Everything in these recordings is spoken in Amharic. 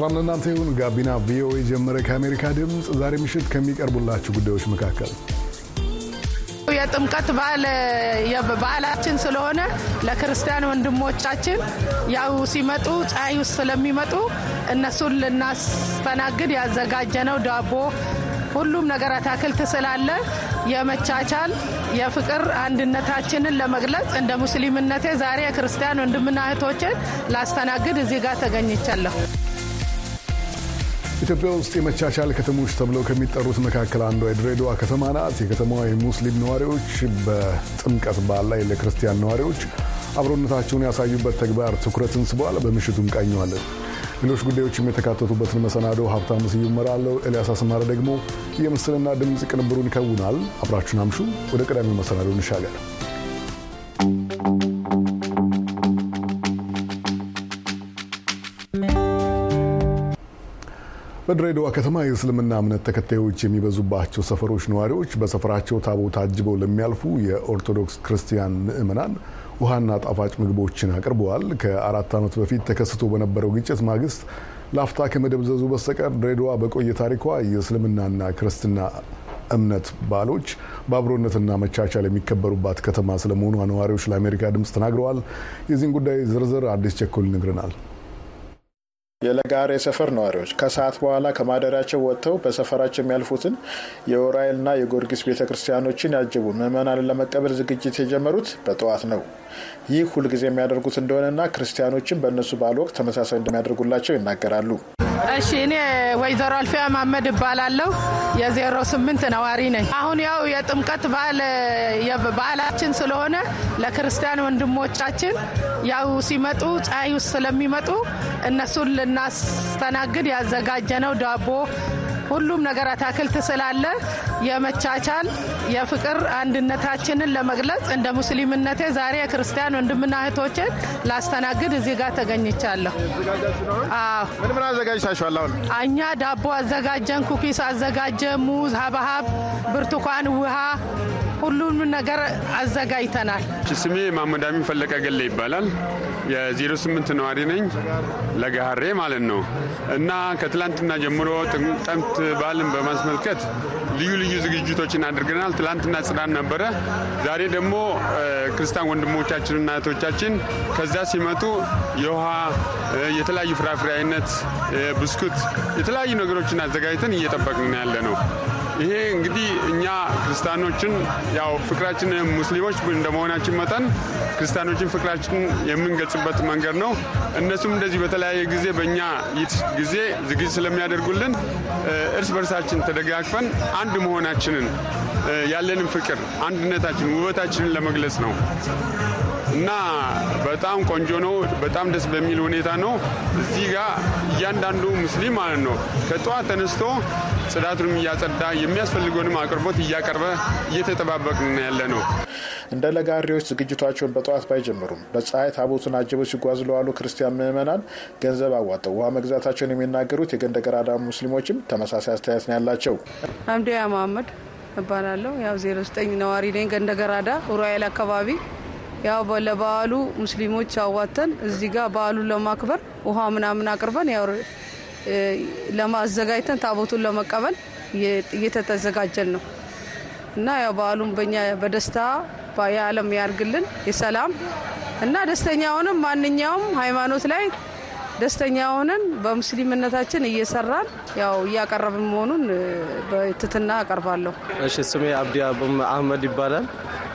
ሰላም ለእናንተ ይሁን። ጋቢና ቪኦኤ ጀመረ። ከአሜሪካ ድምፅ ዛሬ ምሽት ከሚቀርቡላችሁ ጉዳዮች መካከል የጥምቀት በዓል በዓላችን ስለሆነ ለክርስቲያን ወንድሞቻችን ያው ሲመጡ ፀሐይ ውስጥ ስለሚመጡ እነሱን ልናስተናግድ ያዘጋጀነው ዳቦ ሁሉም ነገር አታክልት ስላለ የመቻቻል የፍቅር አንድነታችንን ለመግለጽ እንደ ሙስሊምነቴ ዛሬ የክርስቲያን ወንድምና እህቶችን ላስተናግድ እዚህ ጋር ተገኝቻለሁ። ኢትዮጵያ ውስጥ የመቻቻል ከተሞች ተብለው ከሚጠሩት መካከል አንዷ የድሬዳዋ ከተማ ናት። የከተማዋ የሙስሊም ነዋሪዎች በጥምቀት በዓል ላይ ለክርስቲያን ነዋሪዎች አብሮነታቸውን ያሳዩበት ተግባር ትኩረትን ስቧል። በምሽቱ እንቃኘዋለን። ሌሎች ጉዳዮችም የተካተቱበትን መሰናዶ ሀብታሙ ስዩም እመራለሁ። ኤልያስ አስማረ ደግሞ የምስልና ድምፅ ቅንብሩን ይከውናል። አብራችሁን አምሹ። ወደ ቀዳሚው መሰናዶ እንሻገር። በድሬዳዋ ከተማ የእስልምና እምነት ተከታዮች የሚበዙባቸው ሰፈሮች ነዋሪዎች በሰፈራቸው ታቦት አጅበው ለሚያልፉ የኦርቶዶክስ ክርስቲያን ምዕመናን ውሃና ጣፋጭ ምግቦችን አቅርበዋል። ከአራት ዓመት በፊት ተከስቶ በነበረው ግጭት ማግስት ላፍታ ከመደብዘዙ በስተቀር ድሬዳዋ በቆየ ታሪኳ የእስልምናና ክርስትና እምነት በዓሎች በአብሮነትና መቻቻል የሚከበሩባት ከተማ ስለመሆኗ ነዋሪዎች ለአሜሪካ ድምፅ ተናግረዋል። የዚህን ጉዳይ ዝርዝር አዲስ ቸኮል ይነግረናል። የለጋሬ ሰፈር ነዋሪዎች ከሰዓት በኋላ ከማደሪያቸው ወጥተው በሰፈራቸው የሚያልፉትን የኡራኤልና የጊዮርጊስ ቤተ ክርስቲያኖችን ያጀቡ ምዕመናንን ለመቀበል ዝግጅት የጀመሩት በጠዋት ነው። ይህ ሁልጊዜ የሚያደርጉት እንደሆነና ክርስቲያኖችን በእነሱ በዓል ወቅት ተመሳሳይ እንደሚያደርጉላቸው ይናገራሉ። እሺ፣ እኔ ወይዘሮ አልፊያ ማመድ እባላለሁ። የዜሮ ስምንት ነዋሪ ነኝ። አሁን ያው የጥምቀት በዓል በዓላችን ስለሆነ ለክርስቲያን ወንድሞቻችን ያው ሲመጡ ፀሐይ ውስጥ ስለሚመጡ እነሱን ልናስተናግድ ያዘጋጀነው ዳቦ ሁሉም ነገር አታክልት ስላለ የመቻቻል የፍቅር አንድነታችንን ለመግለጽ እንደ ሙስሊምነቴ ዛሬ የክርስቲያን ወንድምና እህቶችን ላስተናግድ እዚህ ጋር ተገኝቻለሁ። ምን ምን አዘጋጅታችኋል? አሁን እኛ ዳቦ አዘጋጀን፣ ኩኪስ አዘጋጀ፣ ሙዝ፣ ሀብሀብ፣ ብርቱካን፣ ውሃ ሁሉም ነገር አዘጋጅተናል። ስሜ ማመድ አሚን ፈለቀ ገለ ይባላል። የዜሮ ስምንት ነዋሪ ነኝ። ለገሀሬ ማለት ነው እና ከትላንትና ጀምሮ ጥምቀት በዓልን በማስመልከት ልዩ ልዩ ዝግጅቶችን አድርገናል። ትላንትና ጽዳን ነበረ። ዛሬ ደግሞ ክርስቲያን ወንድሞቻችንና እህቶቻችን ከዛ ሲመጡ የውሃ የተለያዩ ፍራፍሬ አይነት፣ ብስኩት፣ የተለያዩ ነገሮችን አዘጋጅተን እየጠበቅን ያለ ነው። ይሄ እንግዲህ እኛ ክርስቲያኖችን ያው ፍቅራችን ሙስሊሞች እንደመሆናችን መጠን ክርስቲያኖችን ፍቅራችን የምንገልጽበት መንገድ ነው። እነሱም እንደዚህ በተለያየ ጊዜ በእኛ ይት ጊዜ ዝግጅት ስለሚያደርጉልን እርስ በርሳችን ተደጋግፈን አንድ መሆናችንን ያለንን ፍቅር፣ አንድነታችን፣ ውበታችንን ለመግለጽ ነው እና በጣም ቆንጆ ነው። በጣም ደስ በሚል ሁኔታ ነው። እዚህ ጋር እያንዳንዱ ሙስሊም ማለት ነው ከጠዋት ተነስቶ ጽዳቱንም እያጸዳ የሚያስፈልገውንም አቅርቦት እያቀረበ እየተጠባበቅን ያለ ነው። እንደ ለጋሪዎች ዝግጅቷቸውን በጠዋት ባይጀምሩም በፀሐይ ታቦቱን አጅበው ሲጓዙ ለዋሉ ክርስቲያን ምዕመናን ገንዘብ አዋጠው ውሃ መግዛታቸውን የሚናገሩት የገንደ ገራዳ ሙስሊሞችም ተመሳሳይ አስተያየት ነው ያላቸው። አምዲያ መሀመድ እባላለሁ። ያው ዜሮ ዘጠኝ ነዋሪ ነኝ። ገንደ ገራዳ አካባቢ ያው ለበዓሉ ሙስሊሞች አዋተን እዚህ ጋር በዓሉን ለማክበር ውሃ ምናምን አቅርበን ያው ለማዘጋጅተን ታቦቱን ለመቀበል እየተዘጋጀን ነው። እና ያው በዓሉን በኛ በደስታ የዓለም ያርግልን የሰላም እና ደስተኛ ሆነን ማንኛውም ሃይማኖት ላይ ደስተኛ ሆነን በሙስሊምነታችን እየሰራን ያው እያቀረብን መሆኑን በትትና አቀርባለሁ። እሺ፣ ስሜ አብዲ አህመድ ይባላል።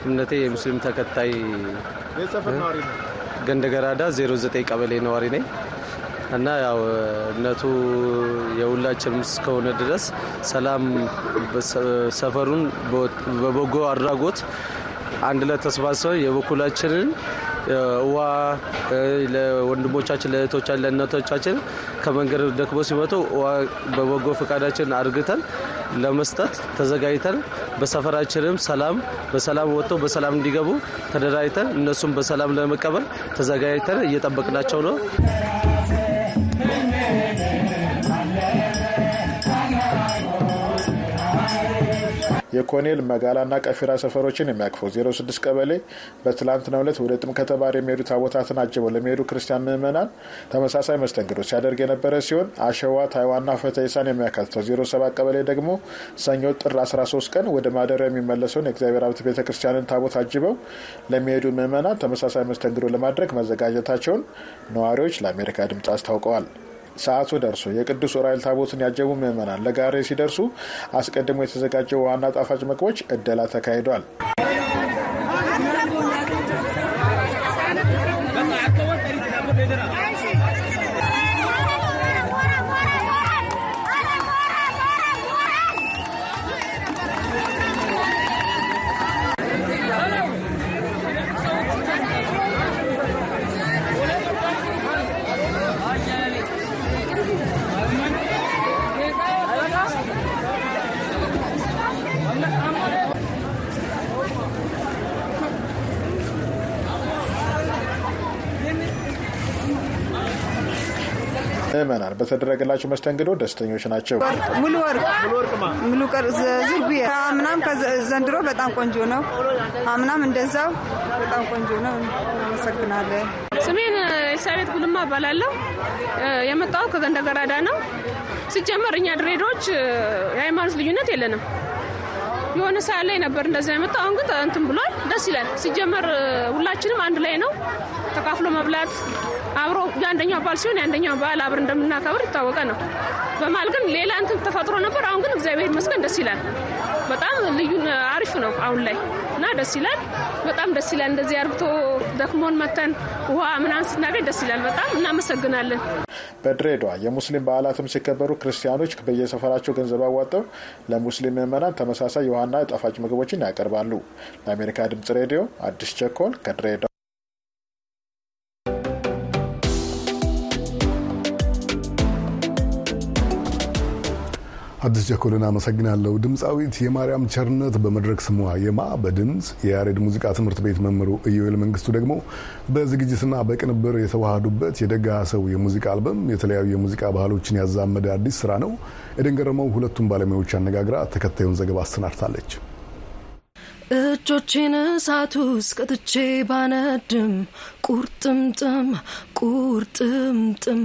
እምነቴ የሙስሊም ተከታይ ገንደገራዳ 09 ቀበሌ ነዋሪ ነኝ እና ያው እምነቱ የሁላችንም እስከሆነ ድረስ ሰላም ሰፈሩን በበጎ አድራጎት አንድ ላይ ተሰባስበን የበኩላችንን ውሃ ለወንድሞቻችን፣ ለእህቶቻችን፣ ለእናቶቻችን ከመንገድ ደክሞ ሲመጡ ውሃ በበጎ ፈቃዳችን አድርግተን ለመስጠት ተዘጋጅተን በሰፈራችንም ሰላም በሰላም ወጥተው በሰላም እንዲገቡ ተደራጅተን እነሱም በሰላም ለመቀበል ተዘጋጅተን እየጠበቅናቸው ነው። የኮኔል መጋላና ቀፊራ ሰፈሮችን የሚያቅፈው 06 ቀበሌ በትላንትናው ዕለት ወደ ጥምቀተ ባህር የሚሄዱ ታቦታትን አጅበው ለሚሄዱ ክርስቲያን ምዕመናን ተመሳሳይ መስተንግዶ ሲያደርግ የነበረ ሲሆን አሸዋ ታይዋንና ፈተይሳን የሚያካትተው 07 ቀበሌ ደግሞ ሰኞ ጥር 13 ቀን ወደ ማደሪያ የሚመለሰውን የእግዚአብሔር ሀብት ቤተ ክርስቲያንን ታቦት አጅበው ለሚሄዱ ምዕመናን ተመሳሳይ መስተንግዶ ለማድረግ መዘጋጀታቸውን ነዋሪዎች ለአሜሪካ ድምፅ አስታውቀዋል። ሰዓቱ ደርሶ የቅዱስ ዑራኤል ታቦትን ያጀቡ ምዕመናን ለጋሬ ሲደርሱ አስቀድሞ የተዘጋጀው ውሃና ጣፋጭ ምግቦች እደላ ተካሂዷል። በተደረገላቸው መስተንግዶ ደስተኞች ናቸው። ሙሉ ወርቅ ሙሉ አምናም ዘንድሮ በጣም ቆንጆ ነው። አምናም እንደዛው በጣም ቆንጆ ነው። እናመሰግናለን። ስሜን ኤልሳቤት ጉልማ እባላለሁ። የመጣው ከገንደ ገራዳ ነው። ሲጀመር እኛ ድሬዳዎች የሃይማኖት ልዩነት የለንም። የሆነ ሰዓት ላይ ነበር እንደዛ የመጣው። አሁን ግን እንትን ብሏል። ደስ ይላል። ሲጀመር ሁላችንም አንድ ላይ ነው ተካፍሎ መብላት አብሮ የአንደኛው በዓል ሲሆን የአንደኛው በዓል አብር እንደምናከብር ይታወቀ ነው። በመሀል ግን ሌላ እንትን ተፈጥሮ ነበር። አሁን ግን እግዚአብሔር ይመስገን ደስ ይላል። በጣም ልዩ አሪፍ ነው አሁን ላይ እና ደስ ይላል። በጣም ደስ ይላል። እንደዚህ አርግቶ ደክሞን መተን ውሃ ምናምን ስናገኝ ደስ ይላል። በጣም እናመሰግናለን። በድሬዳዋ የሙስሊም በዓላትም ሲከበሩ ክርስቲያኖች በየሰፈራቸው ገንዘብ አዋጠው ለሙስሊም ምዕመናን ተመሳሳይ የውሃና ጣፋጭ ምግቦችን ያቀርባሉ። ለአሜሪካ ድምጽ ሬዲዮ አዲስ ቸኮል ከድሬዳዋ አዲስ ቸኮልን አመሰግናለሁ። ድምፃዊት የማርያም ቸርነት በመድረክ ስሟ የማ በድምፅ የያሬድ ሙዚቃ ትምህርት ቤት መምህሩ ኢዮኤል መንግስቱ ደግሞ በዝግጅትና በቅንብር የተዋሃዱበት የደጋ ሰው የሙዚቃ አልበም የተለያዩ የሙዚቃ ባህሎችን ያዛመደ አዲስ ስራ ነው። ኤደን ገረመው ሁለቱም ባለሙያዎች አነጋግራ ተከታዩን ዘገባ አሰናድታለች። እጆቼን እሳት ውስጥ ባነድም ቁርጥምጥም ቁርጥምጥም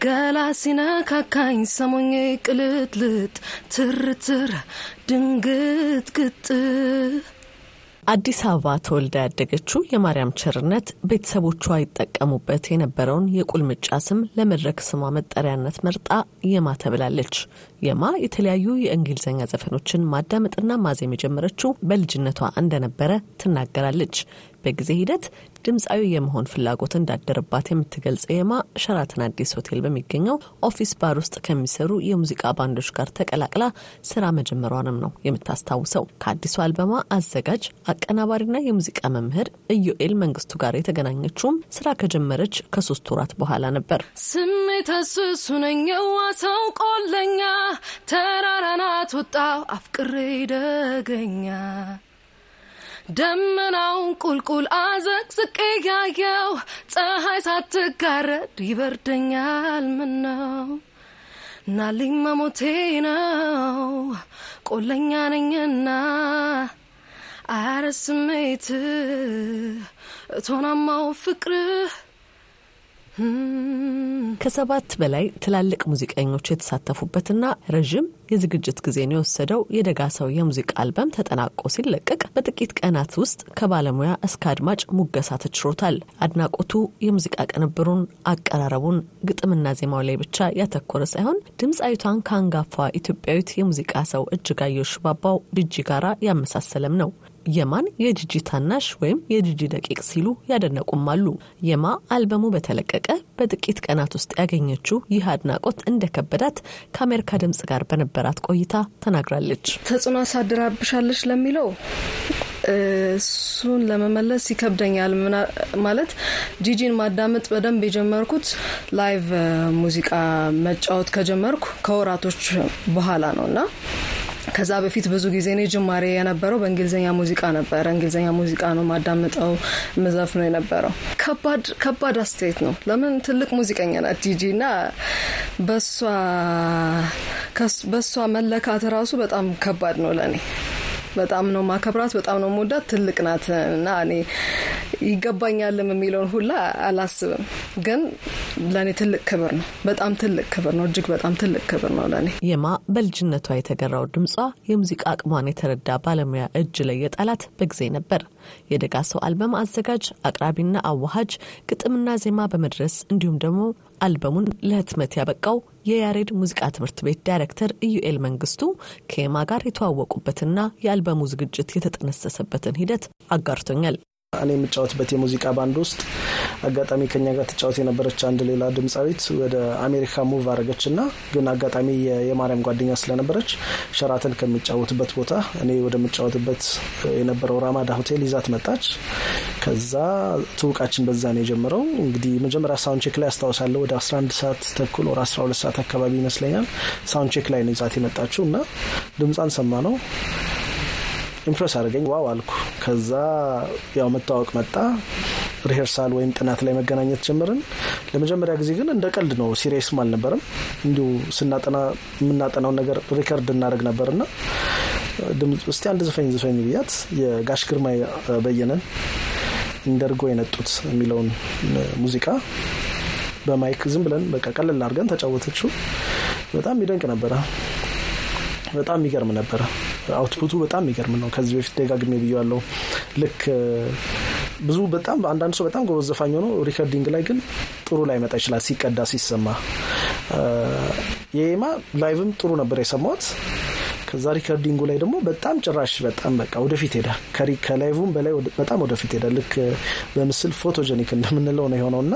ገላ ሲነካካኝ ሰሞኜ ቅልጥልጥ ትርትር ድንግጥግጥ አዲስ አበባ ተወልዳ ያደገችው የማርያም ቸርነት ቤተሰቦቿ ይጠቀሙበት የነበረውን የቁልምጫ ስም ለመድረክ ስሟ መጠሪያነት መርጣ የማ ተብላለች። የማ የተለያዩ የእንግሊዝኛ ዘፈኖችን ማዳመጥና ማዜም የጀመረችው በልጅነቷ እንደነበረ ትናገራለች። በጊዜ ሂደት ድምፃዊ የመሆን ፍላጎት እንዳደረባት የምትገልጸው የማ ሸራተን አዲስ ሆቴል በሚገኘው ኦፊስ ባር ውስጥ ከሚሰሩ የሙዚቃ ባንዶች ጋር ተቀላቅላ ስራ መጀመሯንም ነው የምታስታውሰው። ከአዲሱ አልበሟ አዘጋጅ አቀናባሪና የሙዚቃ መምህር ኢዮኤል መንግስቱ ጋር የተገናኘችውም ስራ ከጀመረች ከሶስት ወራት በኋላ ነበር። ስሜት ስሱ ሰው ቆለኛ ተራራናት ወጣው አፍቅሬ ደገኛ ደመናውን ቁልቁል አዘቅዝቄ ያየው ፀሐይ ሳትጋረድ ይበርደኛል ምነው? ናልኝ መሞቴ ነው ቆለኛ ነኝና አረ ስሜት እቶናማው ፍቅርህ ከሰባት በላይ ትላልቅ ሙዚቀኞች የተሳተፉበትና ረዥም የዝግጅት ጊዜን የወሰደው የደጋ ሰው የሙዚቃ አልበም ተጠናቆ ሲለቀቅ በጥቂት ቀናት ውስጥ ከባለሙያ እስከ አድማጭ ሙገሳ ተችሮታል። አድናቆቱ የሙዚቃ ቅንብሩን፣ አቀራረቡን፣ ግጥምና ዜማው ላይ ብቻ ያተኮረ ሳይሆን ድምፃዊቷን ከአንጋፋ ኢትዮጵያዊት የሙዚቃ ሰው እጅጋየሁ ሽባባው ጅጂ ጋራ ያመሳሰለም ነው። የማን የጂጂ ታናሽ ወይም የጂጂ ደቂቅ ሲሉ ያደነቁም አሉ። የማ አልበሙ በተለቀቀ በጥቂት ቀናት ውስጥ ያገኘችው ይህ አድናቆት እንደከበዳት ከአሜሪካ ድምጽ ጋር በነበራት ቆይታ ተናግራለች። ተጽዕኖ አሳድራብሻለች ለሚለው እሱን ለመመለስ ይከብደኛል። ማለት ጂጂን ማዳመጥ በደንብ የጀመርኩት live ሙዚቃ መጫወት ከጀመርኩ ከወራቶች በኋላ ነው እና ከዛ በፊት ብዙ ጊዜ እኔ ጅማሬ የነበረው በእንግሊዝኛ ሙዚቃ ነበረ። እንግሊዝኛ ሙዚቃ ነው ማዳምጠው ምዘፍ ነው የነበረው። ከባድ ከባድ አስተያየት ነው። ለምን ትልቅ ሙዚቀኛ ናት ጂጂ እና በሷ መለካት ራሱ በጣም ከባድ ነው ለእኔ። በጣም ነው ማከብራት፣ በጣም ነው መወዳት። ትልቅ ናት እና እኔ ይገባኛልም የሚለውን ሁላ አላስብም፣ ግን ለእኔ ትልቅ ክብር ነው። በጣም ትልቅ ክብር ነው። እጅግ በጣም ትልቅ ክብር ነው ለእኔ። የማ በልጅነቷ የተገራው ድምጿ የሙዚቃ አቅሟን የተረዳ ባለሙያ እጅ ላይ የጣላት በጊዜ ነበር። የደጋ ሰው አልበም አዘጋጅ አቅራቢና አዋሃጅ፣ ግጥምና ዜማ በመድረስ እንዲሁም ደግሞ አልበሙን ለህትመት ያበቃው የያሬድ ሙዚቃ ትምህርት ቤት ዳይሬክተር ኢዩኤል መንግስቱ ከየማ ጋር የተዋወቁበትና የአልበሙ ዝግጅት የተጠነሰሰበትን ሂደት አጋርቶኛል። እኔ የምጫወትበት የሙዚቃ ባንድ ውስጥ አጋጣሚ ከኛ ጋር ትጫወት የነበረች አንድ ሌላ ድምፃዊት ወደ አሜሪካ move አረገች እና ግን አጋጣሚ የማርያም ጓደኛ ስለነበረች ሸራተን ከሚጫወትበት ቦታ እኔ ወደምጫወትበት የነበረው ራማዳ ሆቴል ይዛት መጣች። ከዛ ትውቃችን በዛ ነው የጀመረው። እንግዲህ መጀመሪያ sound check ላይ አስታውሳለሁ ወደ 11 ሰዓት ተኩል ወደ 12 ሰዓት አካባቢ ይመስለኛል sound check ላይ ነው ይዛት የመጣችው እና ድምጿን ሰማሁ impress አድርጋኝ wow አልኩ። ከዛ ያው መታወቅ መጣ። rehearsal ወይም ጥናት ላይ መገናኘት ጀምርን። ለመጀመሪያ ጊዜ ግን እንደ ቀልድ ነው፣ serious ም አልነበረም። እንዲሁ ስናጠና የምናጠናውን ነገር record እናደርግ ነበርና እስቲ አንድ ዝፈኝ ዝፈኝ ብያት የጋሽ ግርማ በየነን እንደርጎ የነጡት የሚለውን ሙዚቃ በ mic ዝም ብለን በቃ ቀለል አድርገን ተጫወተችው። በጣም የሚደንቅ ነበረ። በጣም የሚገርም ነበረ። output ኡ በጣም የሚገርም ነው። ከዚህ በፊት ደጋግሜ ብያለሁ። ልክ ብዙ በጣም አንዳንድ ሰው በጣም ጎበዝ ዘፋኝ ሆኖ recording ላይ ግን ጥሩ ላይመጣ ይችላል ሲቀዳ ሲሰማ። የየማ live ም ጥሩ ነበር የሰማሁት። ከዛ recording ኡ ላይ ደግሞ በጣም ጭራሽ በጣም በቃ ወደፊት ሄዳ ከ live ም በላይ በጣም ወደፊት ሄዳ ልክ በምስል photogenic እንደምንለው ነው የሆነው እና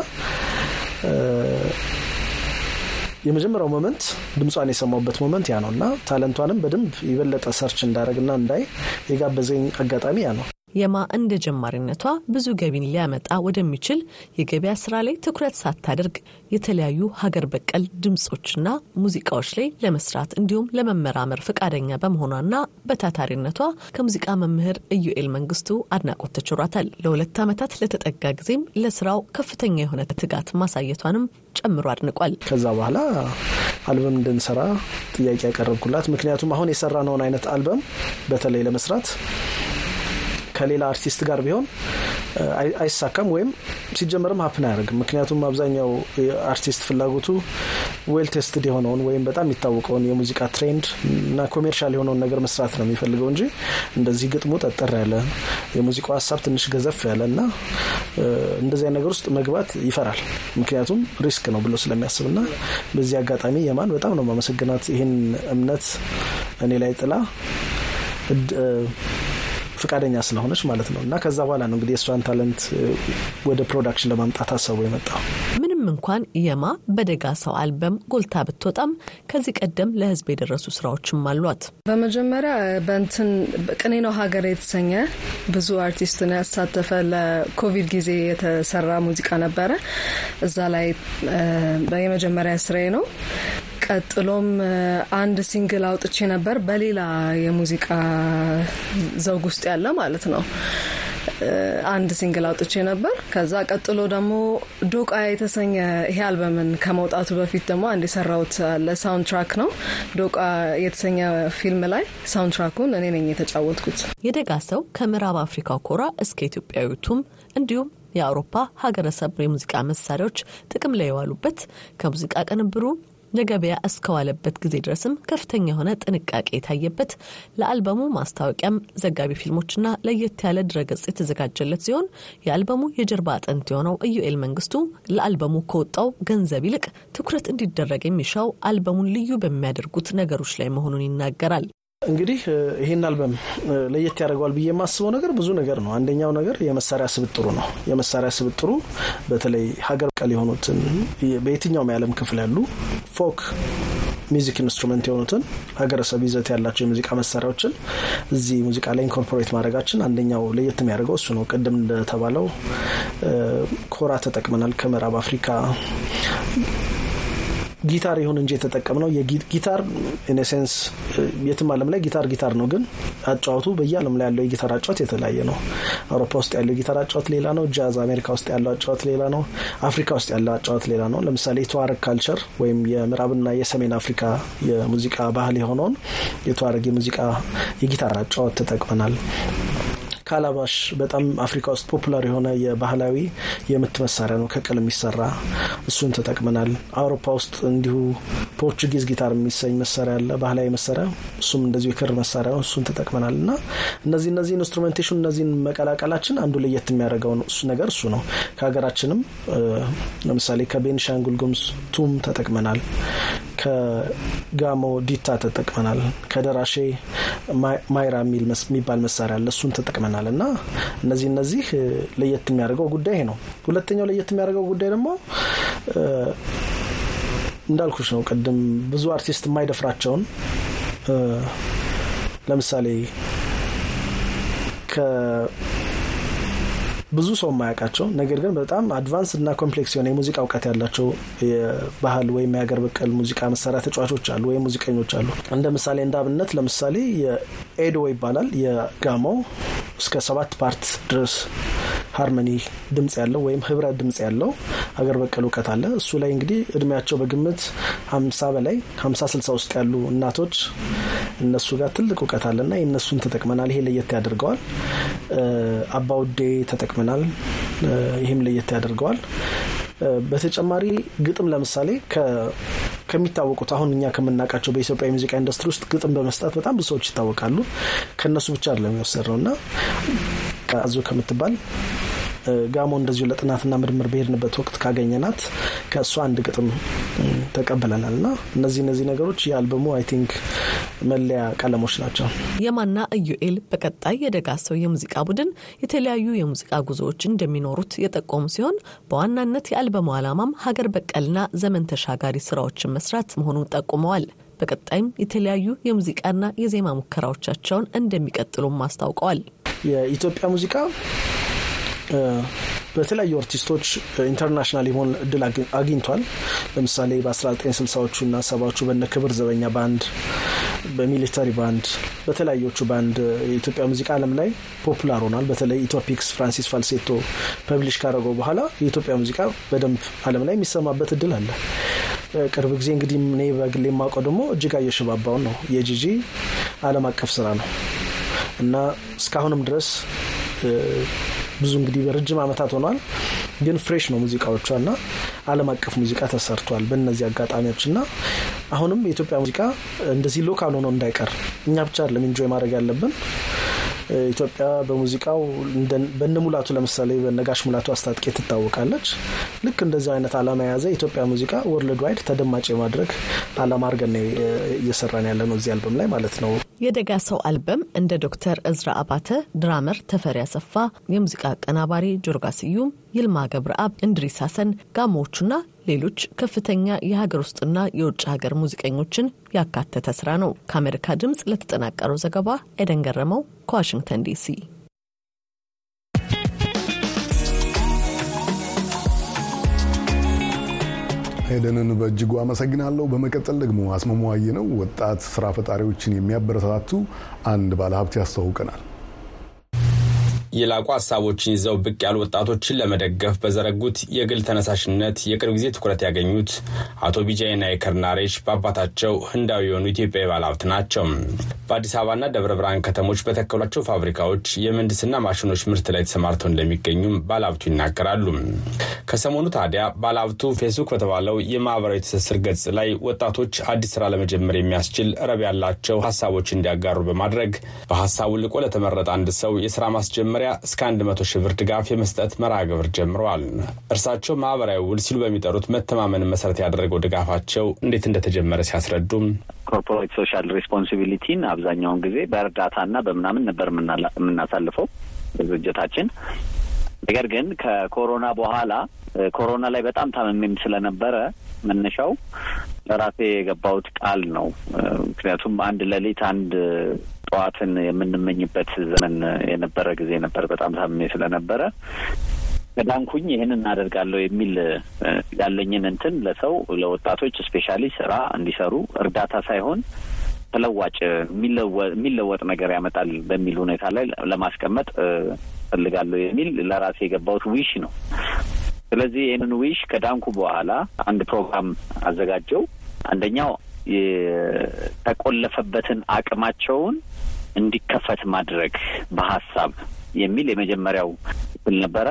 የመጀመሪያው moment ድምጿን የሰማሁበት moment ያ ነው እና talent ኧንም በደንብ የበለጠ search እንዳደረግና እንዳይ የጋበዘኝ አጋጣሚ ያ ነው። የማ እንደ ጀማሪነቷ ብዙ ገቢን ሊያመጣ ወደሚችል የገበያ ስራ ላይ ትኩረት ሳታደርግ የተለያዩ ሀገር በቀል ድምፆችና ሙዚቃዎች ላይ ለመስራት እንዲሁም ለመመራመር ፈቃደኛ በመሆኗና በታታሪነቷ ከሙዚቃ መምህር ኢዩኤል መንግስቱ አድናቆት ተችሯታል። ለሁለት ዓመታት ለተጠጋ ጊዜም ለስራው ከፍተኛ የሆነ ትጋት ማሳየቷንም ጨምሮ አድንቋል። ከዛ በኋላ አልበም እንድንሰራ ጥያቄ ያቀረብኩላት፣ ምክንያቱም አሁን የሰራነውን አይነት አልበም በተለይ ለመስራት ከሌላ አርቲስት ጋር ቢሆን አይሳካም ወይም ሲጀመርም happen አያደርግም። ምክንያቱም አብዛኛው አርቲስት ፍላጎቱ well tested የሆነውን ወይም በጣም የሚታወቀውን የሙዚቃ trend እና commercial የሆነውን ነገር መስራት ነው የሚፈልገው እንጂ እንደዚህ ግጥሙ ጠጠር ያለ የሙዚቃው ሀሳብ ትንሽ ገዘፍ ያለ እና እንደዚያ ነገር ውስጥ መግባት ይፈራል። ምክንያቱም risk ነው ብሎ ስለሚያስብ እና በዚህ አጋጣሚ የማን በጣም ነው የማመሰግናት ይህን እምነት እኔ ላይ ጥላ ፈቃደኛ ስለሆነች ማለት ነው። እና ከዛ በኋላ ነው እንግዲህ የእሷን talent ወደ production ለማምጣት ሀሳቡ የመጣው። ምንም እንኳን የማ በደጋ ሰው አልበም ጎልታ ብትወጣም ከዚህ ቀደም ለሕዝብ የደረሱ ስራዎችም አሏት። በመጀመሪያ በንትን ቅኔ ነው ሀገር የተሰኘ ብዙ አርቲስትን ያሳተፈ ለኮቪድ ጊዜ የተሰራ ሙዚቃ ነበረ። እዛ ላይ የመጀመሪያ ስራዬ ነው። ቀጥሎም አንድ single አውጥቼ ነበር በሌላ የሙዚቃ ዘውግ ውስጥ ያለ ማለት ነው። አንድ single አውጥቼ ነበር። ከዛ ቀጥሎ ደግሞ ዶቃ የተሰኘ ይሄ አልበምን ከመውጣቱ በፊት ደግሞ አንድ የሰራሁት ለ soundtrack ነው። ዶቃ የተሰኘ ፊልም ላይ soundtrack ኡን እኔ ነኝ የተጫወትኩት። የደጋ ሰው ከምዕራብ አፍሪካው ኮራ እስከ ኢትዮጵያዊቱም እንዲሁም የአውሮፓ ሀገረሰብ የሙዚቃ መሳሪያዎች ጥቅም ላይ የዋሉበት ከሙዚቃ ቅንብሩ ለገበያ እስከዋለበት ጊዜ ድረስም ከፍተኛ የሆነ ጥንቃቄ የታየበት ለአልበሙ ማስታወቂያም ዘጋቢ ፊልሞችና ለየት ያለ ድረገጽ የተዘጋጀለት ሲሆን የአልበሙ የጀርባ አጥንት የሆነው ኢዩኤል መንግስቱ ለአልበሙ ከወጣው ገንዘብ ይልቅ ትኩረት እንዲደረግ የሚሻው አልበሙን ልዩ በሚያደርጉት ነገሮች ላይ መሆኑን ይናገራል። እንግዲህ ይህን አልበም ለየት ያደርገዋል ብዬ የማስበው ነገር ብዙ ነገር ነው። አንደኛው ነገር የመሳሪያ ስብጥሩ ነው። የመሳሪያ ስብጥሩ በተለይ ሀገር በቀል የሆኑትን በየትኛውም የዓለም ክፍል ያሉ folk music instrument የሆኑትን ሀገረሰብ ይዘት ያላቸው የሙዚቃ መሳሪያዎችን እዚህ ሙዚቃ ላይ incorporate ማድረጋችን አንደኛው ለየት የሚያደርገው እሱ ነው። ቅድም እንደተባለው ኮራ ተጠቅመናል ከምዕራብ አፍሪካ ጊታር ይሁን እንጂ የተጠቀምነው ጊታር in a sense የትም ዓለም ላይ ጊታር ጊታር ነው፣ ግን አጫዋቱ በየዓለም ላይ ያለው የጊታር አጫዋት የተለያየ ነው። አውሮፓ ውስጥ ያለው የጊታር አጫዋት ሌላ ነው። ጃዝ አሜሪካ ውስጥ ያለው አጫዋት ሌላ ነው። አፍሪካ ውስጥ ያለው አጫዋት ሌላ ነው። ለምሳሌ የተዋረግ culture ወይም የምዕራብና የሰሜን አፍሪካ የሙዚቃ ባህል የሆነውን የተዋረግ የሙዚቃ የጊታር አጫዋት ተጠቅመናል። calabash በጣም አፍሪካ ውስጥ popular የሆነ የባህላዊ የምት መሳሪያ ነው፣ ከቅል የሚሰራ እሱን ተጠቅመናል። አውሮፓ ውስጥ እንዲሁ Portuguese guitar የሚሰኝ መሳሪያ አለ፣ ባህላዊ መሳሪያ፣ እሱም እንደዚሁ የክር መሳሪያ ነው፣ እሱን ተጠቅመናል። እና እነዚህ እነዚህ instrumentation እነዚህን መቀላቀላችን አንዱ ለየት የሚያደርገው ነገር እሱ ነው። ከሀገራችንም ለምሳሌ ከቤንሻንጉል ጉሙዝ ቱም ተጠቅመናል፣ ከጋሞ ዲታ ተጠቅመናል፣ ከደራሼ ማይራ የሚባል መሳሪያ አለ፣ እሱን ተጠቅመናል እና እነዚህ እነዚህ ለየት የሚያደርገው ጉዳይ ነው። ሁለተኛው ለየት የሚያደርገው ጉዳይ ደግሞ እንዳልኩሽ ነው። ቅድም ብዙ አርቲስት የማይደፍራቸውን ለምሳሌ ብዙ ሰው የማያውቃቸው ነገር ግን በጣም advance እና complex የሆነ የሙዚቃ እውቀት ያላቸው የባህል ወይም የሀገር በቀል ሙዚቃ መሳሪያ ተጫዋቾች አሉ ወይም ሙዚቀኞች አሉ። እንደ ምሳሌ እንደ አብነት ለምሳሌ የኤዶ ይባላል የጋማው እስከ ሰባት part ድረስ harmony ድምጽ ያለው ወይም ህብረት ድምጽ ያለው አገር በቀል እውቀት አለ። እሱ ላይ እንግዲህ እድሜያቸው በግምት ሀምሳ በላይ ሀምሳ ስልሳ ውስጥ ያሉ እናቶች እነሱ ጋር ትልቅ እውቀት አለና የእነሱን ተጠቅመናል። ይሄ ለየት ያደርገዋል። አባውዴ ተጠቅመናል። ይህም ለየት ያደርገዋል። በተጨማሪ ግጥም ለምሳሌ ከሚታወቁት አሁን እኛ ከምናውቃቸው በኢትዮጵያ የሙዚቃ ኢንዱስትሪ ውስጥ ግጥም በመስጠት በጣም ብዙ ሰዎች ይታወቃሉ። ከእነሱ ብቻ አይደለም የወሰድነው እና አዞ ከምትባል ጋሞ እንደዚሁ ለጥናትና ምርምር በሄድንበት ወቅት ካገኘናት ከእሷ አንድ ግጥም ተቀብለናል እና እነዚህ እነዚህ ነገሮች የአልበሙ I think መለያ ቀለሞች ናቸው። የማና ኢዩኤል በቀጣይ የደጋ ሰው የሙዚቃ ቡድን የተለያዩ የሙዚቃ ጉዞዎች እንደሚኖሩት የጠቆሙ ሲሆን በዋናነት የአልበሙ ዓላማም ሀገር በቀልና ዘመን ተሻጋሪ ስራዎችን መስራት መሆኑን ጠቁመዋል። በቀጣይም የተለያዩ የሙዚቃና የዜማ ሙከራዎቻቸውን እንደሚቀጥሉም አስታውቀዋል። የኢትዮጵያ ሙዚቃ በተለያዩ አርቲስቶች international የሆን እድል አግኝቷል። ለምሳሌ በ1960ዎቹ እና ሰባዎቹ በነ ክብር ዘበኛ ባንድ፣ በ military band፣ በተለያዮቹ ባንድ የኢትዮጵያ ሙዚቃ ዓለም ላይ popular ሆኗል። በተለይ ኢትዮፒክስ ፍራንሲስ ፋልሴቶ publish ካደረገው በኋላ የኢትዮጵያ ሙዚቃ በደንብ ዓለም ላይ የሚሰማበት እድል አለ። ቅርብ ጊዜ እንግዲህ እኔ በግሌ የማውቀው ደግሞ እጅጋየሁ ሽባባውን ነው። የጂጂ ዓለም አቀፍ ስራ ነው እና እስካሁንም ድረስ ብዙ እንግዲህ በረጅም ዓመታት ሆኗል፣ ግን fresh ነው ሙዚቃዎቿ እና ዓለም አቀፍ ሙዚቃ ተሰርቷል በእነዚህ አጋጣሚዎች እና አሁንም የኢትዮጵያ ሙዚቃ እንደዚህ local ሆኖ እንዳይቀር እኛ ብቻ አይደለም enjoy ማድረግ ያለብን። ኢትዮጵያ በሙዚቃው በነ ሙላቱ ለምሳሌ በነ ጋሽ ሙላቱ አስታጥቄ ትታወቃለች። ልክ እንደዚህ አይነት ዓላማ የያዘ የኢትዮጵያ ሙዚቃ worldwide ተደማጭ የማድረግ ዓላማ አድርገን እየሰራን ያለ ነው እዚህ አልበም ላይ ማለት ነው። የደጋ ሰው አልበም እንደ ዶክተር እዝራ አባተ፣ drummer ተፈሪ አሰፋ፣ የሙዚቃ አቀናባሪ ጆርጋ ስዩም፣ ይልማ ገብረአብ፣ እንድሪስ ሀሰን፣ ጋሞዎቹና ሌሎች ከፍተኛ የሀገር ውስጥና የውጭ ሀገር ሙዚቀኞችን ያካተተ ስራ ነው። ከአሜሪካ ድምፅ ለተጠናቀረው ዘገባ ኤደን ገረመው ከዋሽንግተን ዲሲ። ሄደንን በእጅጉ አመሰግናለሁ። በመቀጠል ደግሞ አስመሟየ ነው ወጣት ስራ ፈጣሪዎችን የሚያበረታቱ አንድ ባለሀብት ያስተዋውቀናል። የላቁ ሀሳቦችን ይዘው ብቅ ያሉ ወጣቶችን ለመደገፍ በዘረጉት የግል ተነሳሽነት የቅርብ ጊዜ ትኩረት ያገኙት አቶ ቢጃይና የከርናሬሽ በአባታቸው ህንዳዊ የሆኑ ኢትዮጵያዊ ባለሀብት ናቸው። በአዲስ አበባና ደብረ ብርሃን ከተሞች በተከሏቸው ፋብሪካዎች የምህንድስና ማሽኖች ምርት ላይ ተሰማርተው እንደሚገኙም ባለሀብቱ ይናገራሉ። ከሰሞኑ ታዲያ ባለሀብቱ ፌስቡክ በተባለው የማህበራዊ ትስስር ገጽ ላይ ወጣቶች አዲስ ስራ ለመጀመር የሚያስችል ረብ ያላቸው ሀሳቦች እንዲያጋሩ በማድረግ በሀሳቡ ልቆ ለተመረጠ አንድ ሰው የስራ ማስጀመሪያ እስከ አንድ መቶ ሺህ ብር ድጋፍ የመስጠት መርሃ ግብር ጀምረዋል። እርሳቸው ማህበራዊ ውል ሲሉ በሚጠሩት መተማመንን መሰረት ያደረገው ድጋፋቸው እንዴት እንደተጀመረ ሲያስረዱም corporate social responsibility ን አብዛኛውን ጊዜ በእርዳታና በምናምን ነበር የምናሳልፈው ድርጅታችን። ነገር ግን ከኮሮና በኋላ ኮሮና ላይ በጣም ታምሜም ስለነበረ መነሻው ለራሴ የገባሁት ቃል ነው። ምክንያቱም አንድ ሌሊት አንድ ጠዋትን የምንመኝበት ዘመን የነበረ ጊዜ ነበር። በጣም ታምሜ ስለነበረ ከዳንኩኝ ይህንን እናደርጋለሁ የሚል ያለኝን እንትን ለሰው ለወጣቶች specially ስራ እንዲሰሩ እርዳታ ሳይሆን ተለዋጭ የሚለወጥ ነገር ያመጣል በሚል ሁኔታ ላይ ለማስቀመጥ ፈልጋለሁ የሚል ለራሴ የገባሁት wish ነው። ስለዚህ ይህንን wish ከዳንኩ በኋላ አንድ ፕሮግራም አዘጋጀው። አንደኛው የተቆለፈበትን አቅማቸውን እንዲከፈት ማድረግ በሀሳብ የሚል የመጀመሪያው ክፍል ነበረ።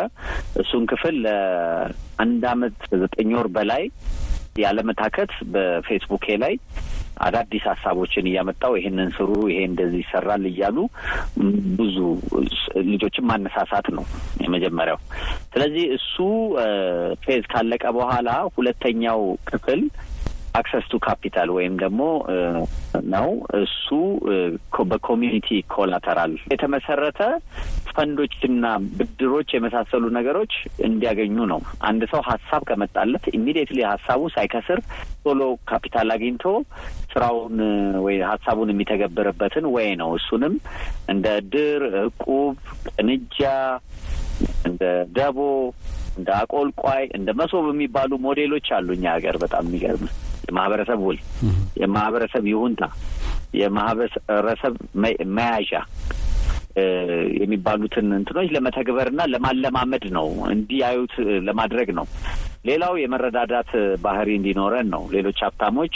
እሱን ክፍል ለአንድ አመት ዘጠኝ ወር በላይ ያለመታከት በፌስቡኬ ላይ አዳዲስ ሀሳቦችን እያመጣው ይሄንን ስሩ፣ ይሄ እንደዚህ ይሰራል እያሉ ብዙ ልጆችን ማነሳሳት ነው የመጀመሪያው። ስለዚህ እሱ phase ካለቀ በኋላ ሁለተኛው ክፍል access to capital ወይም ደግሞ ነው እሱ በ community collateral የተመሰረተ ፈንዶችና ብድሮች የመሳሰሉ ነገሮች እንዲያገኙ ነው። አንድ ሰው ሀሳብ ከመጣለት immediately ሀሳቡ ሳይከስር ቶሎ ካፒታል አግኝቶ ስራውን ወይ ሀሳቡን የሚተገብርበትን way ነው። እሱንም እንደ ድር፣ እቁብ፣ ቅንጃ፣ እንደ ደቦ፣ እንደ አቆልቋይ፣ እንደ መሶብ የሚባሉ ሞዴሎች አሉ እኛ ሀገር በጣም የሚገርም የማህበረሰብ ውል፣ የማህበረሰብ ይሁንታ፣ የማህበረሰብ መያዣ የሚባሉትን እንትኖች ለመተግበርና ለማለማመድ ነው፣ እንዲያዩት ለማድረግ ነው። ሌላው የመረዳዳት ባህሪ እንዲኖረን ነው። ሌሎች ሀብታሞች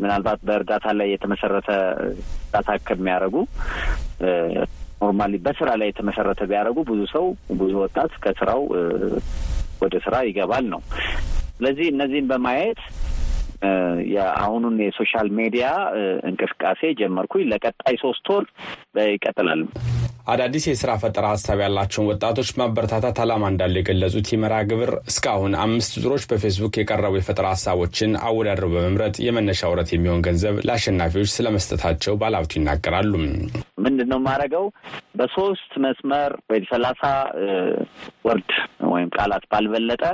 ምናልባት በእርዳታ ላይ የተመሰረተ እርዳታ ከሚያደርጉ normally በስራ ላይ የተመሰረተ ቢያደርጉ ብዙ ሰው ብዙ ወጣት ከስራው ወደ ስራ ይገባል ነው። ስለዚህ እነዚህን በማየት የአሁኑን የሶሻል ሚዲያ እንቅስቃሴ ጀመርኩኝ። ለቀጣይ ሶስት ወር ይቀጥላል። አዳዲስ የስራ ፈጠራ ሀሳብ ያላቸውን ወጣቶች ማበረታታት ዓላማ እንዳለው የገለጹት የመርሃ ግብር እስካሁን አምስት ዙሮች በፌስቡክ የቀረቡ የፈጠራ ሀሳቦችን አወዳድረው በመምረጥ የመነሻ ወረት የሚሆን ገንዘብ ለአሸናፊዎች ስለመስጠታቸው ባለሀብቱ ይናገራሉ። ምንድን ነው የማደርገው? በሶስት መስመር ወይ ሰላሳ word ወይም ቃላት ባልበለጠ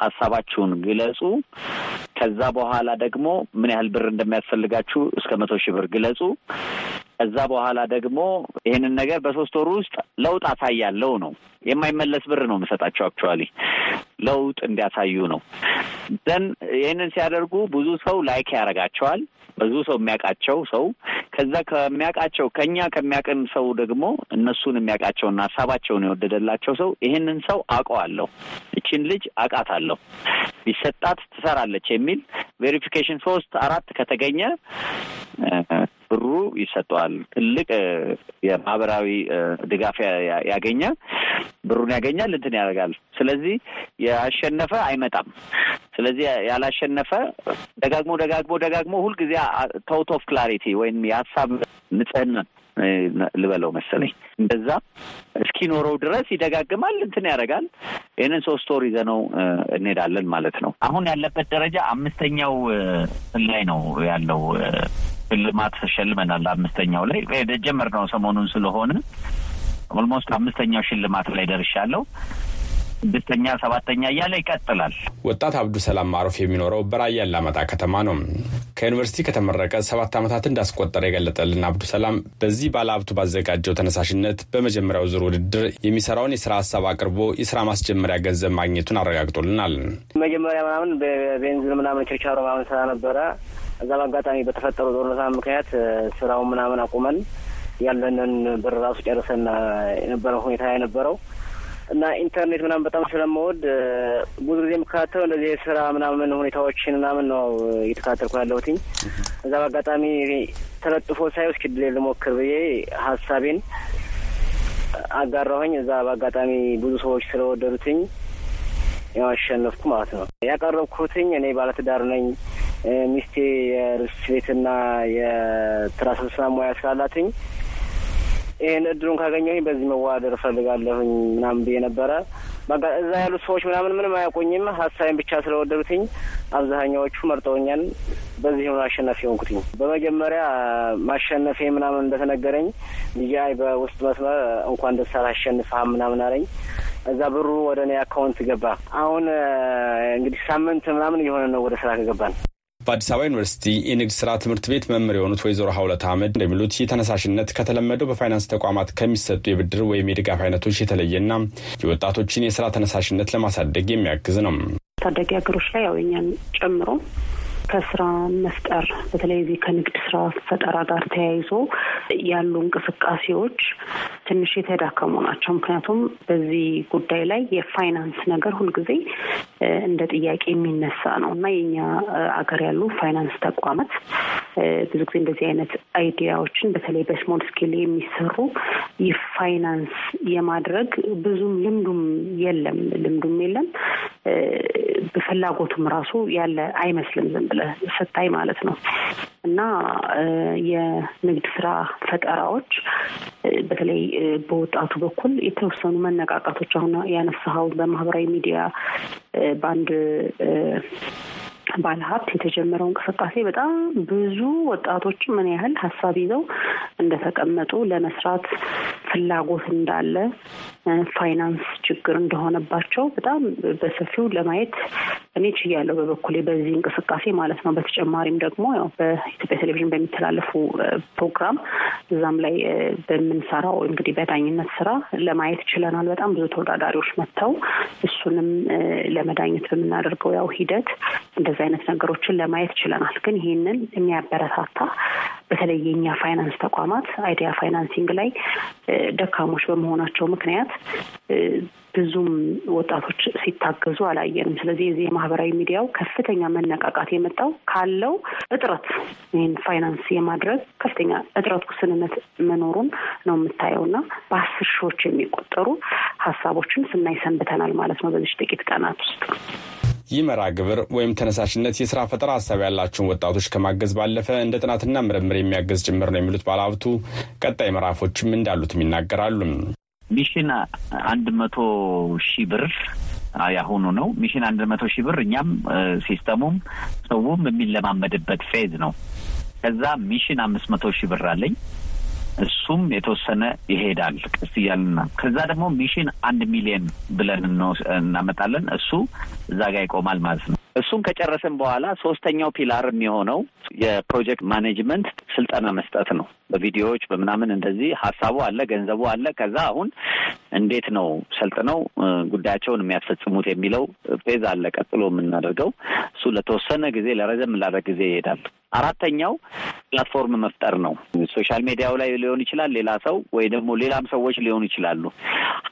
ሀሳባችሁን ግለጹ። ከዛ በኋላ ደግሞ ምን ያህል ብር እንደሚያስፈልጋችሁ እስከ መቶ ሺህ ብር ግለጹ። ከዛ በኋላ ደግሞ ይህንን ነገር በሶስት ወር ውስጥ ለውጥ አሳያለው ነው። የማይመለስ ብር ነው የምሰጣቸው። actually ለውጥ እንዲያሳዩ ነው። then ይህንን ሲያደርጉ ብዙ ሰው like ያደርጋቸዋል። ብዙ ሰው የሚያውቃቸው ሰው ከዛ ከሚያውቃቸው ከኛ ከሚያውቅን ሰው ደግሞ እነሱን የሚያውቃቸውና ሀሳባቸውን የወደደላቸው ሰው ይህንን ሰው አውቀዋለሁ፣ እቺን ልጅ አውቃታለሁ፣ ቢሰጣት ትሰራለች የሚል verification ሶስት አራት ከተገኘ ብሩ ይሰጠዋል። ትልቅ የማህበራዊ ድጋፍ ያገኘ ብሩን ያገኛል፣ እንትን ያደርጋል። ስለዚህ ያሸነፈ አይመጣም። ስለዚህ ያላሸነፈ ደጋግሞ ደጋግሞ ደጋግሞ ሁልጊዜ thought of clarity ወይም የሀሳብ ንጽህና ልበለው መሰለኝ እንደዛ እስኪኖረው ድረስ ይደጋግማል፣ እንትን ያደርጋል። ይህንን ሶስት ወር ይዘነው እንሄዳለን ማለት ነው። አሁን ያለበት ደረጃ አምስተኛው ላይ ነው ያለው። ሽልማት ሸልመናል። አምስተኛው ላይ የጀመርነው ሰሞኑን ስለሆነ almost አምስተኛው ሽልማት ላይ ደርሻለሁ። ስድስተኛ፣ ሰባተኛ እያለ ይቀጥላል። ወጣት አብዱ ሰላም ማሩፍ የሚኖረው በራያ አላማጣ ከተማ ነው። ከዩኒቨርሲቲ ከተመረቀ ሰባት ዓመታት እንዳስቆጠረ የገለጠልን አብዱ ሰላም በዚህ ባለሀብቱ ባዘጋጀው ተነሳሽነት በመጀመሪያው ዙር ውድድር የሚሰራውን የስራ ሀሳብ አቅርቦ የስራ ማስጀመሪያ ገንዘብ ማግኘቱን አረጋግጦልናል። መጀመሪያ ምናምን በቤንዚን ምናምን ችርቻሮ ምናምን ስራ ነበረ። እዛ በአጋጣሚ በተፈጠሩ ጦርነት ምክንያት ስራውን ምናምን አቁመን ያለንን ብር ራሱ ጨርሰን የነበረው ሁኔታ የነበረው እና ኢንተርኔት ምናምን በጣም ስለምወድ ብዙ ጊዜ የምከታተለው እንደዚህ የስራ ምናምን ሁኔታዎችን ምናምን ነው እየተከታተልኩ ያለሁትኝ። እዛ በአጋጣሚ ተለጥፎ ሳይ እስኪ ድሌ ልሞክር ብዬ ሀሳቤን አጋራሁኝ። እዛ በአጋጣሚ ብዙ ሰዎች ስለወደዱትኝ ያው አሸነፍኩ ማለት ነው። ያቀረብኩትኝ እኔ ባለትዳር ነኝ። ሚስቴ የርስ ቤትና የትራንስፖርት ሙያ ስላላትኝ ይህን እድሉን ካገኘሁኝ በዚህ መዋደር እፈልጋለሁኝ ምናምን ብዬ ነበረ። እዛ ያሉት ሰዎች ምናምን ምንም አያውቁኝም። ሀሳቤን ብቻ ስለወደዱትኝ አብዛኛዎቹ መርጠውኛል። በዚህ ሆኖ አሸናፊ ሆንኩትኝ። በመጀመሪያ ማሸነፌ ምናምን እንደተነገረኝ ዲጂአይ በውስጥ መስመር እንኳን ደስ አለህ አሸንፈሃል ምናምን አለኝ። እዛ ብሩ ወደ እኔ አካውንት ገባ። አሁን እንግዲህ ሳምንት ምናምን እየሆነ ነው ወደ ስራ ከገባን። በአዲስ አበባ ዩኒቨርሲቲ የንግድ ስራ ትምህርት ቤት መምህር የሆኑት ወይዘሮ ሀውለት አህመድ እንደሚሉት ይህ ተነሳሽነት ከተለመደው በፋይናንስ ተቋማት ከሚሰጡ የብድር ወይም የድጋፍ አይነቶች የተለየና የወጣቶችን የስራ ተነሳሽነት ለማሳደግ የሚያግዝ ነው። ታዳጊ ሀገሮች ላይ ያው እኛን ጨምሮ ከስራ መፍጠር በተለይ ከንግድ ስራ ፈጠራ ጋር ተያይዞ ያሉ እንቅስቃሴዎች ትንሽ የተዳከሙ ናቸው። ምክንያቱም በዚህ ጉዳይ ላይ የፋይናንስ ነገር ሁልጊዜ እንደ ጥያቄ የሚነሳ ነው እና የኛ አገር ያሉ ፋይናንስ ተቋማት ብዙ ጊዜ እንደዚህ አይነት idea ዎችን በተለይ በ small scale የሚሰሩ የፋይናንስ የማድረግ ብዙም ልምዱም የለም ልምዱም የለም ፍላጎቱም ራሱ ያለ አይመስልም ዝም ብለህ ስታይ ማለት ነው። እና የንግድ ስራ ፈጠራዎች በተለይ በወጣቱ በኩል የተወሰኑ መነቃቃቶች አሁን ያነሳኸው በማህበራዊ ሚዲያ በአንድ ባለሀብት የተጀመረው እንቅስቃሴ በጣም ብዙ ወጣቶች ምን ያህል ሀሳብ ይዘው እንደተቀመጡ ለመስራት ፍላጎት እንዳለ ፋይናንስ ችግር እንደሆነባቸው በጣም በሰፊው ለማየት እኔ ችያለሁ በበኩሌ በዚህ እንቅስቃሴ ማለት ነው። በተጨማሪም ደግሞ ያው በኢትዮጵያ ቴሌቪዥን በሚተላለፉ ፕሮግራም እዛም ላይ በምንሰራው እንግዲህ በዳኝነት ስራ ለማየት ችለናል። በጣም ብዙ ተወዳዳሪዎች መጥተው እሱንም ለመዳኘት በምናደርገው ያው ሂደት እንደዚህ አይነት ነገሮችን ለማየት ችለናል። ግን ይህንን የሚያበረታታ በተለይ የኛ ፋይናንስ ተቋማት idea financing ላይ ደካሞች በመሆናቸው ምክንያት ብዙም ወጣቶች ሲታገዙ አላየንም። ስለዚህ የዚህ የማህበራዊ ሚዲያው ከፍተኛ መነቃቃት የመጣው ካለው እጥረት ይህን ፋይናንስ የማድረግ ከፍተኛ እጥረት ውስንነት መኖሩን ነው የምታየው እና በአስር ሺዎች የሚቆጠሩ ሀሳቦችን ስናይ ሰንብተናል ማለት ነው በዚህ ጥቂት ቀናት ውስጥ። ይህ መርሃ ግብር ወይም ተነሳሽነት የስራ ፈጠራ ሀሳብ ያላቸውን ወጣቶች ከማገዝ ባለፈ እንደ ጥናትና ምርምር የሚያገዝ ጭምር ነው የሚሉት ባለሀብቱ ቀጣይ ምዕራፎችም እንዳሉትም ይናገራሉ። ሚሽን አንድ መቶ ሺህ ብር ያሁኑ ነው። mission አንድ መቶ ሺህ ብር እኛም system ኡም ሰውም የሚለማመድበት phase ነው። ከዛ mission አምስት መቶ ሺህ ብር አለኝ እሱም የተወሰነ ይሄዳል ቀስ እያልና ከዛ ደግሞ mission አንድ ሚሊየን ብለን እናመጣለን። እሱ እዛ ጋር ይቆማል ማለት ነው። እሱን ከጨረስን በኋላ ሶስተኛው pillar የሚሆነው የ project management ስልጠና መስጠት ነው። በቪዲዮዎች በምናምን እንደዚህ ሀሳቡ አለ፣ ገንዘቡ አለ። ከዛ አሁን እንዴት ነው ሰልጥነው ጉዳያቸውን የሚያስፈጽሙት የሚለው phase አለ። ቀጥሎ የምናደርገው እሱ ለተወሰነ ጊዜ ለረዘም ላለ ጊዜ ይሄዳል። አራተኛው platform መፍጠር ነው። social media ው ላይ ሊሆን ይችላል፣ ሌላ ሰው ወይ ደግሞ ሌላም ሰዎች ሊሆኑ ይችላሉ።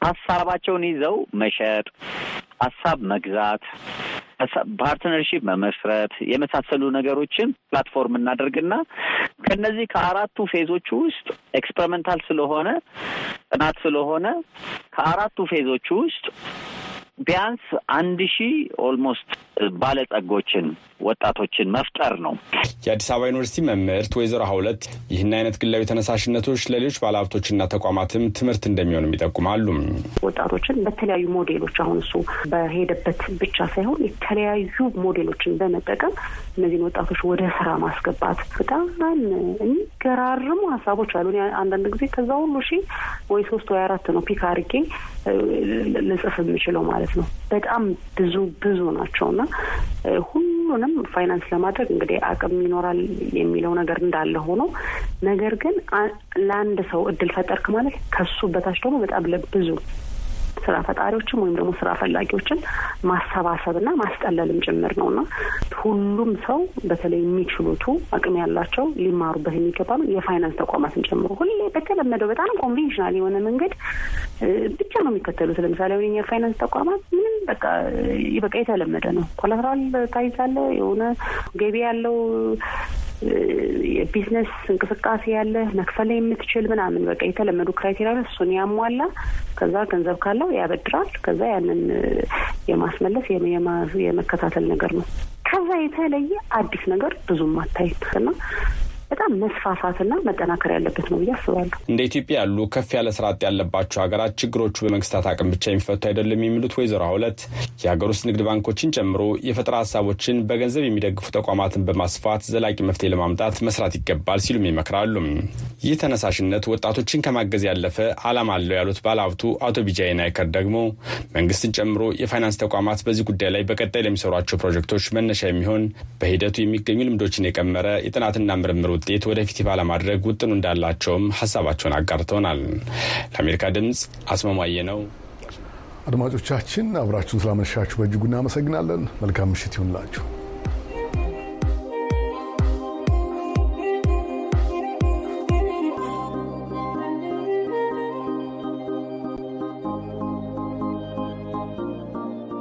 ሀሳባቸውን ይዘው መሸጥ፣ ሀሳብ መግዛት፣ partnership መመስረት የመሳሰሉ ነገሮችን platform እናደርግና ከነዚህ ከአራቱ phase ኦቹ ውስጥ experimental ስለሆነ ጥናት ስለሆነ ከአራቱ phase ኦቹ ውስጥ ቢያንስ አንድ ሺህ almost ባለጸጎችን ወጣቶችን መፍጠር ነው። የአዲስ አበባ ዩኒቨርሲቲ መምህርት ወይዘሮ ሀውለት ይህን አይነት ግላዊ ተነሳሽነቶች ለሌሎች ባለሀብቶችና ተቋማትም ትምህርት እንደሚሆንም ይጠቁማሉ። ወጣቶችን በተለያዩ ሞዴሎች አሁን እሱ በሄደበት ብቻ ሳይሆን የተለያዩ ሞዴሎችን በመጠቀም እነዚህን ወጣቶች ወደ ስራ ማስገባት በጣም የሚገራርሙ ሀሳቦች አሉ። አንዳንድ ጊዜ ከዛ ሁሉ ሺ ወይ ሶስት ወይ አራት ነው ፒክ አድርጌ ልጽፍ የምችለው ማለት ነው። በጣም ብዙ ብዙ ናቸው እና ሁሉንም ፋይናንስ ለማድረግ እንግዲህ አቅም ይኖራል የሚለው ነገር እንዳለ ሆኖ ነገር ግን ለአንድ ሰው እድል ፈጠርክ ማለት ከሱ በታች ደግሞ በጣም ለብዙ ስራ ፈጣሪዎችም ወይም ደግሞ ስራ ፈላጊዎችን ማሰባሰብና ማስጠለልም ጭምር ነው እና ሁሉም ሰው በተለይ የሚችሉቱ አቅም ያላቸው ሊማሩበት የሚገባ ነው። የፋይናንስ ተቋማትን ጨምሮ ሁሌ በተለመደው በጣም conventional የሆነ መንገድ ብቻ ነው የሚከተሉት። ለምሳሌ አሁን የፋይናንስ ተቋማት ምንም በቃ በቃ የተለመደ ነው። collateral ታሲዛለህ የሆነ ገቢ ያለው የቢዝነስ እንቅስቃሴ ያለ መክፈል የምትችል ምናምን በቃ የተለመዱ criteria እሱን ያሟላ ከዛ ገንዘብ ካለው ያበድራል። ከዛ ያንን የማስመለስ የመከታተል ነገር ነው። ከዛ የተለየ አዲስ ነገር ብዙም አታይም እና በጣም መስፋፋትና መጠናከር ያለበት ነው ብዬ አስባለሁ። እንደ ኢትዮጵያ ያሉ ከፍ ያለ ስራ አጥ ያለባቸው ሀገራት ችግሮቹ በመንግስታት አቅም ብቻ የሚፈቱ አይደለም የሚሉት ወይዘሮ ሀውለት የሀገር ውስጥ ንግድ ባንኮችን ጨምሮ የፈጠራ ሀሳቦችን በገንዘብ የሚደግፉ ተቋማትን በማስፋት ዘላቂ መፍትሄ ለማምጣት መስራት ይገባል ሲሉም ይመክራሉ። ይህ ተነሳሽነት ወጣቶችን ከማገዝ ያለፈ ዓላማ አለው ያሉት ባለሀብቱ አቶ ቢጃይ ናይከር ደግሞ መንግስትን ጨምሮ የፋይናንስ ተቋማት በዚህ ጉዳይ ላይ በቀጣይ ለሚሰሯቸው ፕሮጀክቶች መነሻ የሚሆን በሂደቱ የሚገኙ ልምዶችን የቀመረ የጥናትና ምርምር ውጤት ወደፊት ይፋ ለማድረግ ውጥኑ እንዳላቸውም ሀሳባቸውን አጋርተውናል። ለአሜሪካ ድምፅ አስማማየ ነው። አድማጮቻችን አብራችሁን ስላመሻችሁ በእጅጉ እናመሰግናለን። መልካም ምሽት ይሁንላችሁ።